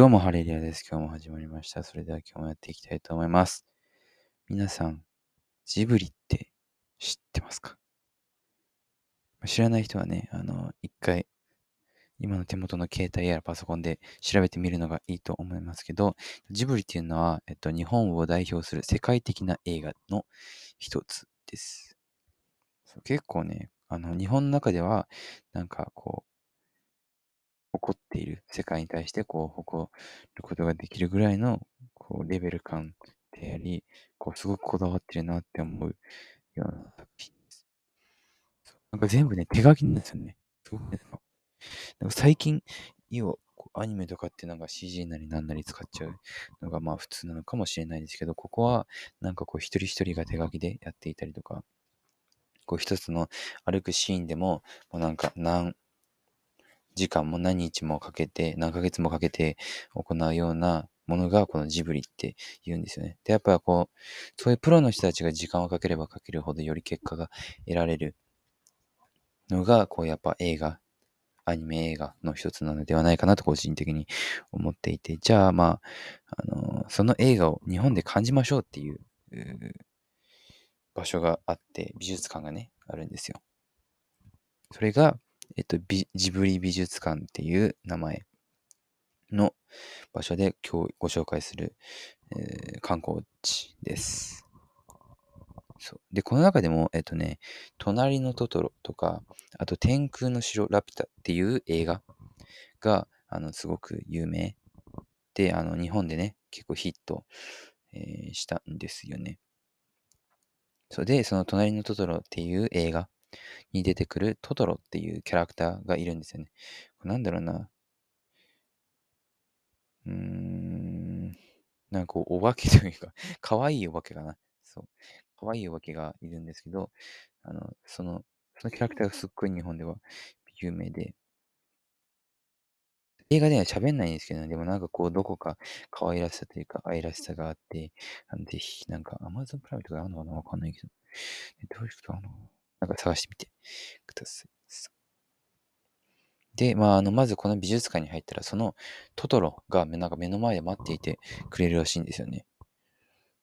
どうも、ハレリアです。今日も始まりました。それでは今日もやっていきたいと思います。皆さん、ジブリって知ってますか？知らない人はね、あの、一回、今の手元の携帯やパソコンで調べてみるのがいいと思いますけど、ジブリっていうのは、えっと、日本を代表する世界的な映画の一つです。結構ね、あの、日本の中では、なんかこうう、誇っている世界に対してこう誇ることができるぐらいのこうレベル感であり、こうすごくこだわってるなって思うような作品です。なんか全部ね、手書きなんですよね。すごくね、なんか最近、要はアニメとかってなんか CG なりなんなり使っちゃうのがまあ普通なのかもしれないですけど、ここはなんかこう一人一人が手書きでやっていたりとか、こう一つの歩くシーンでも、もうなんか何時間も何日もかけて、何ヶ月もかけて行うようなものがこのジブリって言うんですよね。で、やっぱこう、そういうプロの人たちが時間をかければかけるほどより結果が得られるのが、こうやっぱ映画、アニメ映画の一つなのではないかなと個人的に思っていて、じゃあまあ、あのその映画を日本で感じましょうっていうう場所があって、美術館がね、あるんですよ。それが、えっと、ジブリ美術館っていう名前の場所で今日ご紹介する、えー観光地です。そうで、この中でも、えっとね、隣のトトロとか、あと天空の城ラピュタっていう映画が、あの、すごく有名で、あの、日本でね、結構ヒット、えーしたんですよね。そうで、その隣のトトロっていう映画に出てくるトトロっていうキャラクターがいるんですよね。これなんだろうな。うーん、なんかこうお化けというか、可愛いお化けかな。そう。可愛いお化けがいるんですけど、あの、その、そのキャラクターがすっごい日本では有名で、映画では喋んないんですけど、でもなんかこう、どこか可愛らしさというか、愛らしさがあって、ぜひ、なんか Amazon プライムとかあるのかな？わかんないけど、どういうことあるのかな？なんか探してみてください。で、まあ、あの、まずこの美術館に入ったら、そのトトロがなんか目の前で待っていてくれるらしいんですよね。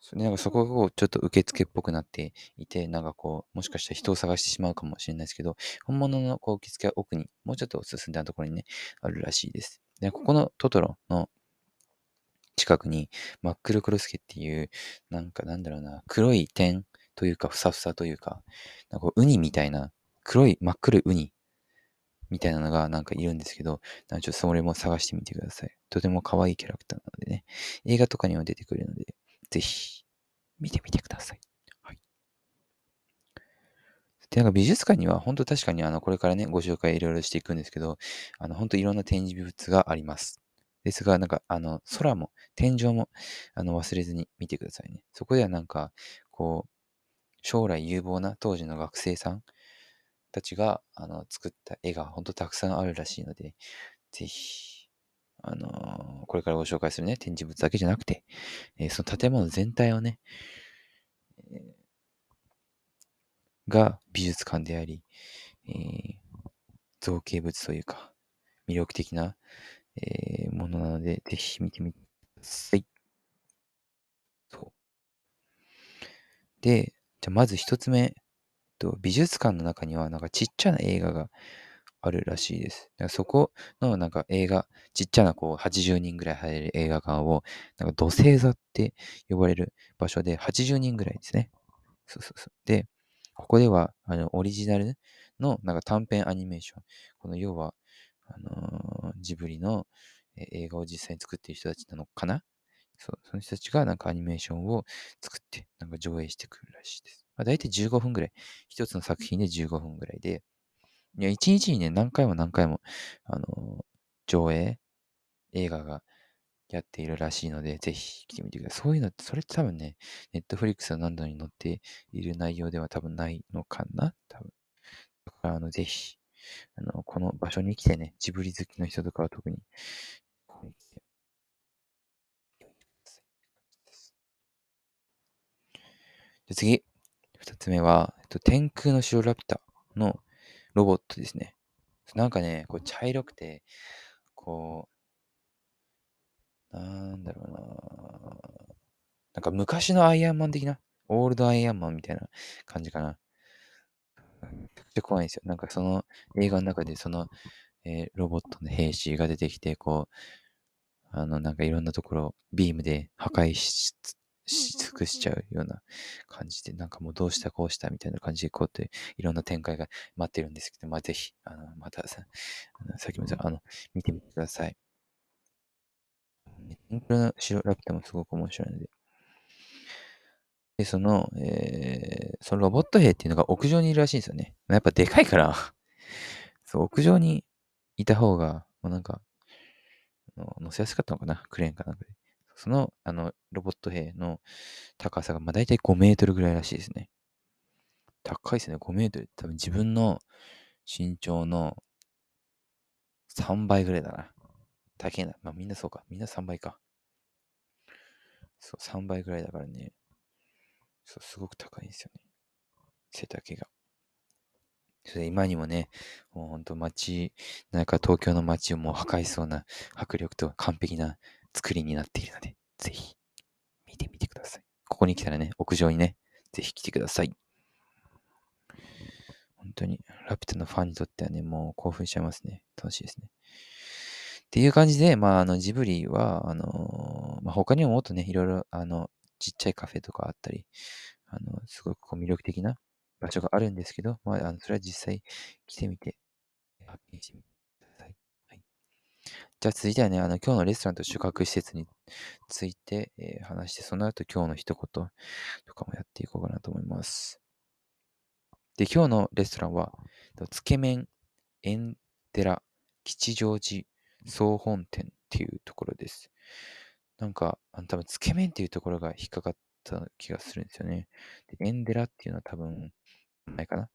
そなんかそこがこうちょっと受付っぽくなっていて、なんかこう、もしかしたら人を探してしまうかもしれないですけど、本物のこう受付は奥に、もうちょっと進んだところにね、あるらしいです。で、ここのトトロの近くに、マックルクロスケっていう、なんかなんだろうな、黒い点というか、ふさふさというか、なんかウニみたいな、黒い真っ黒いウニみたいなのがなんかいるんですけど、なんかちょっとそれも探してみてください。とても可愛いキャラクターなのでね、映画とかにも出てくるので、ぜひ見てみてください。はい。で、なんか美術館には本当確かにあの、これからね、ご紹介いろいろしていくんですけど、あの、本当いろんな展示物があります。ですが、なんか、あの、空も、天井も、あの、忘れずに見てくださいね。そこではなんか、こう、将来有望な当時の学生さんたちが、あの、作った絵が本当たくさんあるらしいので、ぜひ、あのーこれからご紹介するね、展示物だけじゃなくて、えーその建物全体をね、えーが美術館であり、えー造形物というか、魅力的な、えーものなので、ぜひ見てみてください。そう。で、じゃまず一つ目、と美術館の中にはなんかちっちゃな映画があるらしいです。だからそこのなんか映画、ちっちゃなこう80人ぐらい入れる映画館を、なんか土星座って呼ばれる場所で80人ぐらいですね。そうそうそう。で、ここではあのオリジナルのなんか短編アニメーション。この要は、あのージブリの映画を実際に作っている人たちなのかなそう、その人たちがなんかアニメーションを作って、なんか上映してくるらしいです。まあ、大体15分ぐらい。一つの作品で15分ぐらいで、いや、一日にね、何回も何回も、あのー上映、映画がやっているらしいので、ぜひ来てみてください。そういうのって、それって多分ね、ネットフリックスなどに載っている内容では多分ないのかな多分。だから、あの、ぜひ、あの、この場所に来てね、ジブリ好きの人とかは特、に来てで次、二つ目は、えっと、天空の城ラピュタのロボットですね。なんかね、こう茶色くて、こうなんだろうな。なんか昔のアイアンマン的な、オールドアイアンマンみたいな感じかな。めちゃくちゃ怖いんですよ。なんかその映画の中でその、えーロボットの兵士が出てきて、こう、あの、なんかいろんなところビームで破壊しし尽くしちゃうような感じで、なんかもうどうしたこうしたみたいな感じで、こうやっていろんな展開が待ってるんですけど、まあぜひ、あの、またさ、あのさっきも言った、あの、見てみてください。シンプルな白ラピュタもすごく面白いので。で、その、えー、そのロボット兵っていうのが屋上にいるらしいんですよね。やっぱでかいから そう、屋上にいた方が、もうなんか、乗せやすかったのかなクレーンかなんかで。その、あの、ロボット兵の高さが、まあ大体5メートルぐらいらしいですね。高いですね、5メートル。多分自分の身長の3倍ぐらいだな。高いな。まあみんなそうか。みんな3倍か。そう、3倍ぐらいだからね。そう、すごく高いんですよね。背丈が。それ今にもね、もうほんと街、なんか東京の街をもう破壊しそうな迫力と完璧な作りになっているので、ぜひ見てみてください。ここに来たらね、屋上にね、ぜひ来てください。本当に、ラピュタのファンにとってはね、もう興奮しちゃいますね。楽しいですね。っていう感じで、まあ、あの、ジブリは、あのまあ、他にももっとね、いろいろ、あの、ちっちゃいカフェとかあったり、あの、すごくこう魅力的な場所があるんですけど、まあ、あのそれは実際来てみて、発見してみて。じゃあ続いてはね、あの、今日のレストランと宿泊施設について、えー話して、その後今日の一言とかもやっていこうかなと思います。で、今日のレストランは、つけ麺エンデラ吉祥寺総本店っていうところです。なんか、あの多分つけ麺っていうところが引っかかった気がするんですよね。で、エンデラっていうのは多分、ないかな。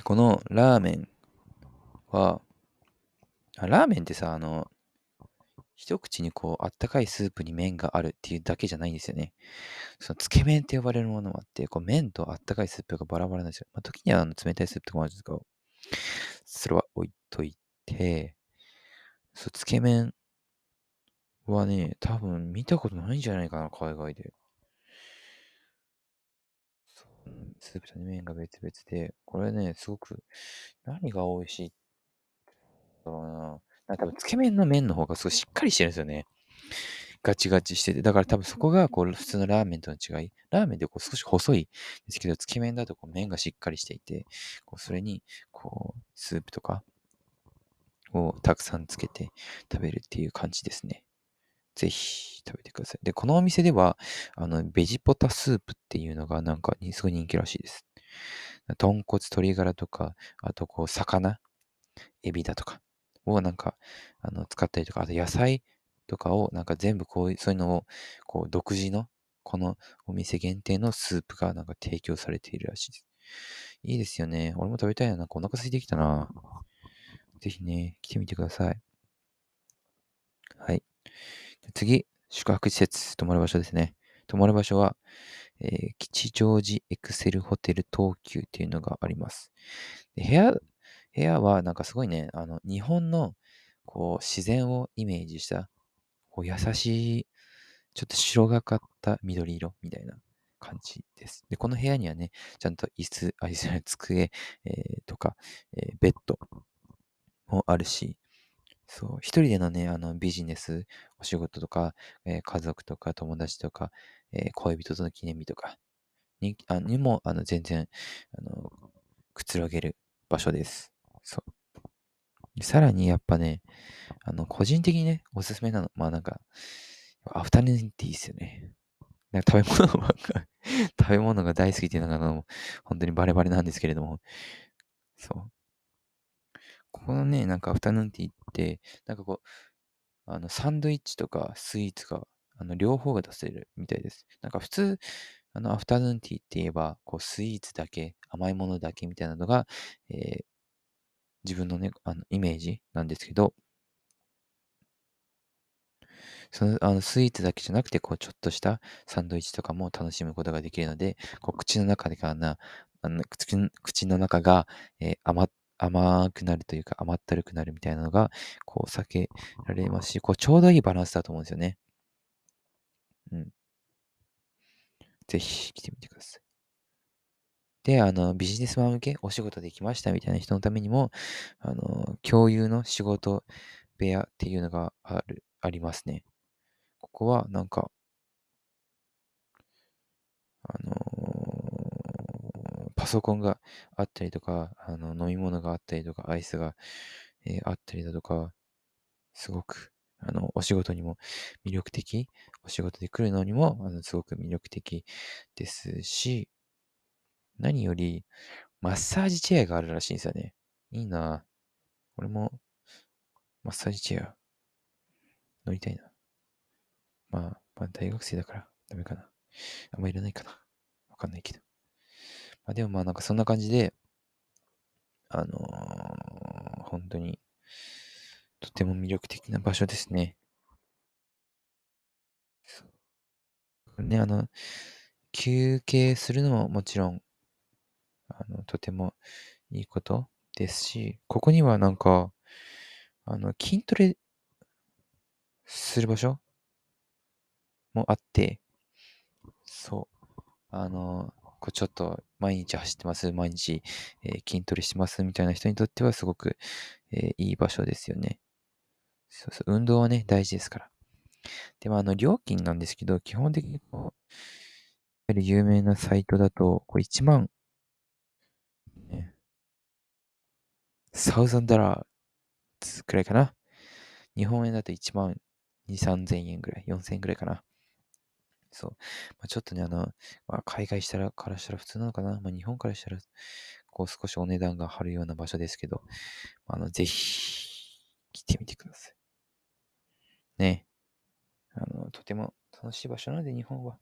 でこのラーメンは、あラーメンってさ、あの、一口にこう、あったかいスープに麺があるっていうだけじゃないんですよね。そのつけ麺って呼ばれるものもあって、こう麺とあったかいスープがバラバラなんですよ。まあ、時にはあの冷たいスープとかもあるんですけど、それは置いといて、そう、つけ麺はね、多分見たことないんじゃないかな、海外で。そうスープと麺が別々で、これね、すごく、何が美味しいだろうな。なんか多分、つけ麺の麺の方がすごいしっかりしてるんですよね。ガチガチしてて。だから多分そこがこう普通のラーメンとの違い。ラーメンってこう少し細いですけど、つけ麺だとこう麺がしっかりしていて、こうそれにこうスープとかをたくさんつけて食べるっていう感じですね。ぜひ食べてください。で、このお店では、あの、ベジポタスープっていうのがなんかすごい人気らしいです。豚骨、鶏ガラとか、あとこう、魚、エビだとかをなんか、あの、使ったりとか、あと野菜とかをなんか全部こういう、そういうのを、こう、独自の、このお店限定のスープがなんか提供されているらしいです。いいですよね。俺も食べたいな。なんかお腹空いてきたな。ぜひね、来てみてください。はい。次、宿泊施設、泊まる場所ですね。泊まる場所は、えー吉祥寺エクセルホテル東急っていうのがあります。で部屋、部屋はなんかすごいね、あの、日本のこう自然をイメージした、こう優しい、ちょっと白がかった緑色みたいな感じです。で、この部屋にはね、ちゃんと椅子、あ、椅子机、えーとか、えーベッドもあるし、そう、一人でのね、あの、ビジネス、お仕事とか、えー家族とか友達とか、えー恋人との記念日とかにあにも、あの、全然、あの、くつろげる場所です。そう。さらにやっぱね、あの、個人的にね、おすすめなの、まあなんか、アフタヌーンティーですよね。なんか食べ物ばっか、食べ物が大好きっていうのが、あの、本当にバレバレなんですけれども、そう。このね、なんかアフタヌーンティーって、なんかこう、あの、サンドイッチとかスイーツが、あの、両方が出せるみたいです。なんか普通、あの、アフタヌーンティーって言えば、こう、スイーツだけ、甘いものだけみたいなのが、えー自分のね、あの、イメージなんですけど、その、あの、スイーツだけじゃなくて、こう、ちょっとしたサンドイッチとかも楽しむことができるので、こう、口の中でかな、あの口の中が、えー甘甘くなるというか甘ったるくなるみたいなのが、こう避けられますし、こうちょうどいいバランスだと思うんですよね。うん。ぜひ来てみてください。で、あの、ビジネスマン向け、お仕事できましたみたいな人のためにも、あの、共有の仕事部屋っていうのがある、ありますね。ここは、なんか、あのーパソコンがあったりとか、あの、飲み物があったりとか、アイスが、えーあったりだとか、すごく、あの、お仕事にも魅力的、お仕事で来るのにも、あの、すごく魅力的ですし、何より、マッサージチェアがあるらしいんですよね。いいなぁ俺も、マッサージチェア、乗りたいな。まあ、まあ、大学生だから、ダメかな。あんまいらないかな。わかんないけど。まあ、でもまあ、なんかそんな感じで、あのー本当に、とても魅力的な場所ですね。ね、あの、休憩するのももちろん、あの、とてもいいことですし、ここにはなんか、あの、筋トレする場所もあって、そう。あの、こうちょっと毎日走ってます、毎日、えー筋トレしてますみたいな人にとってはすごく、えーいい場所ですよね。そうそう、運動はね、大事ですから。でも、あの、料金なんですけど、基本的にこう、いわゆる有名なサイトだと、こう1万、ね、サウザンダラーくらいかな。日本円だと1万2、3000円ぐらい、4000円ぐらいかな。そう。まあ、ちょっとね、あの、まあ、海外したらからしたら普通なのかな。まあ、日本からしたら、こう少しお値段が張るような場所ですけど、あの、ぜひ、来てみてください。ね。あの、とても楽しい場所なので、日本は。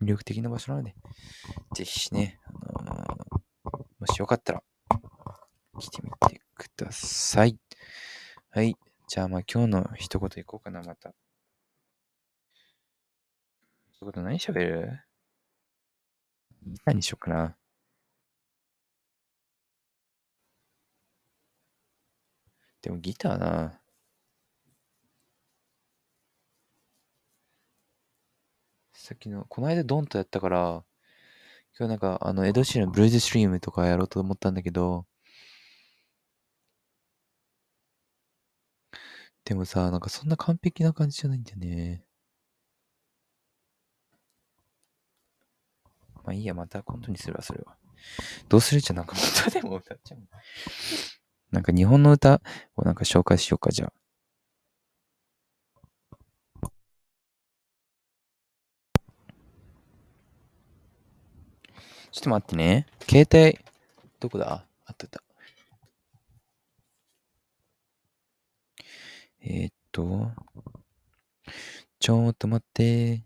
魅力的な場所なので、ぜひね、あのもしよかったら、来てみてください。はい。じゃあ、まあ、今日の一言いこうかな、また。一言何喋る？何しようかな。でもギターな。さっきの、この間ドンとやったから、今日なんか、あの、エドシーランブルーズストリームとかやろうと思ったんだけど、でもさ、なんかそんな完璧な感じじゃないんだよね。まあいいや、また今度にするわ、それは。どうするじゃ、なんかまたでも歌っちゃう。なんか日本の歌をなんか紹介しようか、じゃあ。ちょっと待ってね。携帯、どこだ？あったた。えー、っと、ちょっと待って。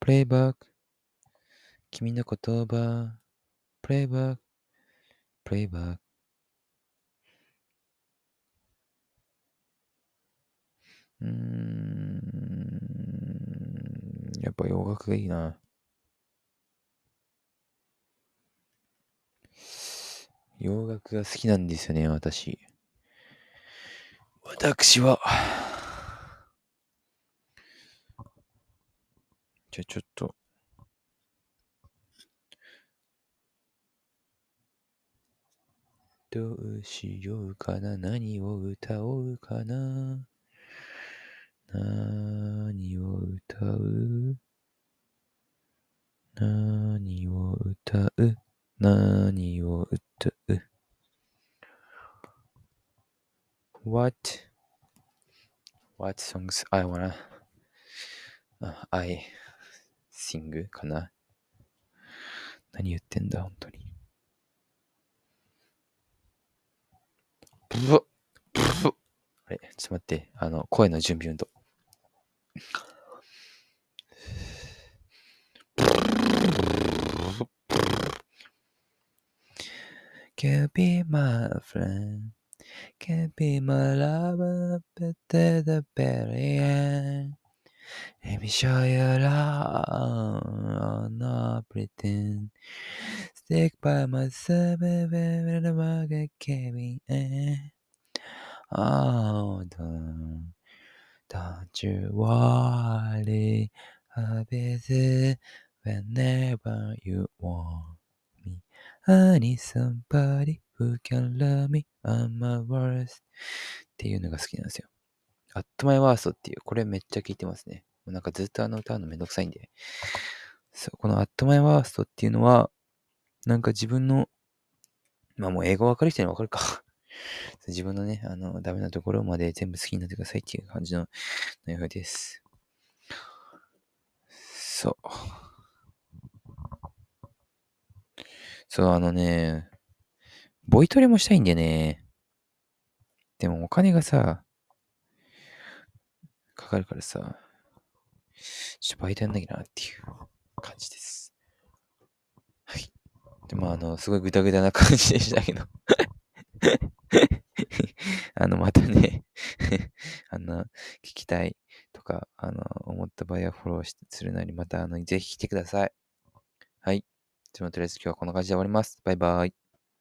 プレイバック。君の言葉。プレイバック。プレイバック。うーん。やっぱ洋楽がいいな。洋楽が好きなんですよね、私。私は。じゃあちょっと。どうしようかな。何を歌おうかな。何を歌う？何を歌う？何を歌う ?What? What songs I wanna、uh, I sing かな。何言ってんだ、本当に。ブワブあれ、ちょっと待って、あの、声の準備運動。Can be my friend, can be my lover, better the better end. Let me show you love, oh, no pretend. Stick by myself, when the market came in. Oh, don't, don't you worry, I'll be there whenever you want me. I need somebody who can love me on my worst っていうのが好きなんですよ。アットマイワーストっていう、これめっちゃ聞いてますね。もうなんかずっとあの歌うのめんどくさいんで。そう、このアットマイワーストっていうのは、なんか自分の、まあもう英語わかる人にはわかるか 自分のね、あの、ダメなところまで全部好きになってくださいっていう感じの内容です。そう。そう、あのね、ボイトレもしたいんでね。でもお金がさ、かかるからさ、ちょっとバイトやんなきゃなっていう感じです。はい。でもあの、すごいグダグダな感じでしたけど あの、またね あの、聞きたいとか、あの、思った場合はフォローするなり、また、あの、ぜひ来てください。はい。じゃあ、とりあえず今日はこんな感じで終わります。バイバイ。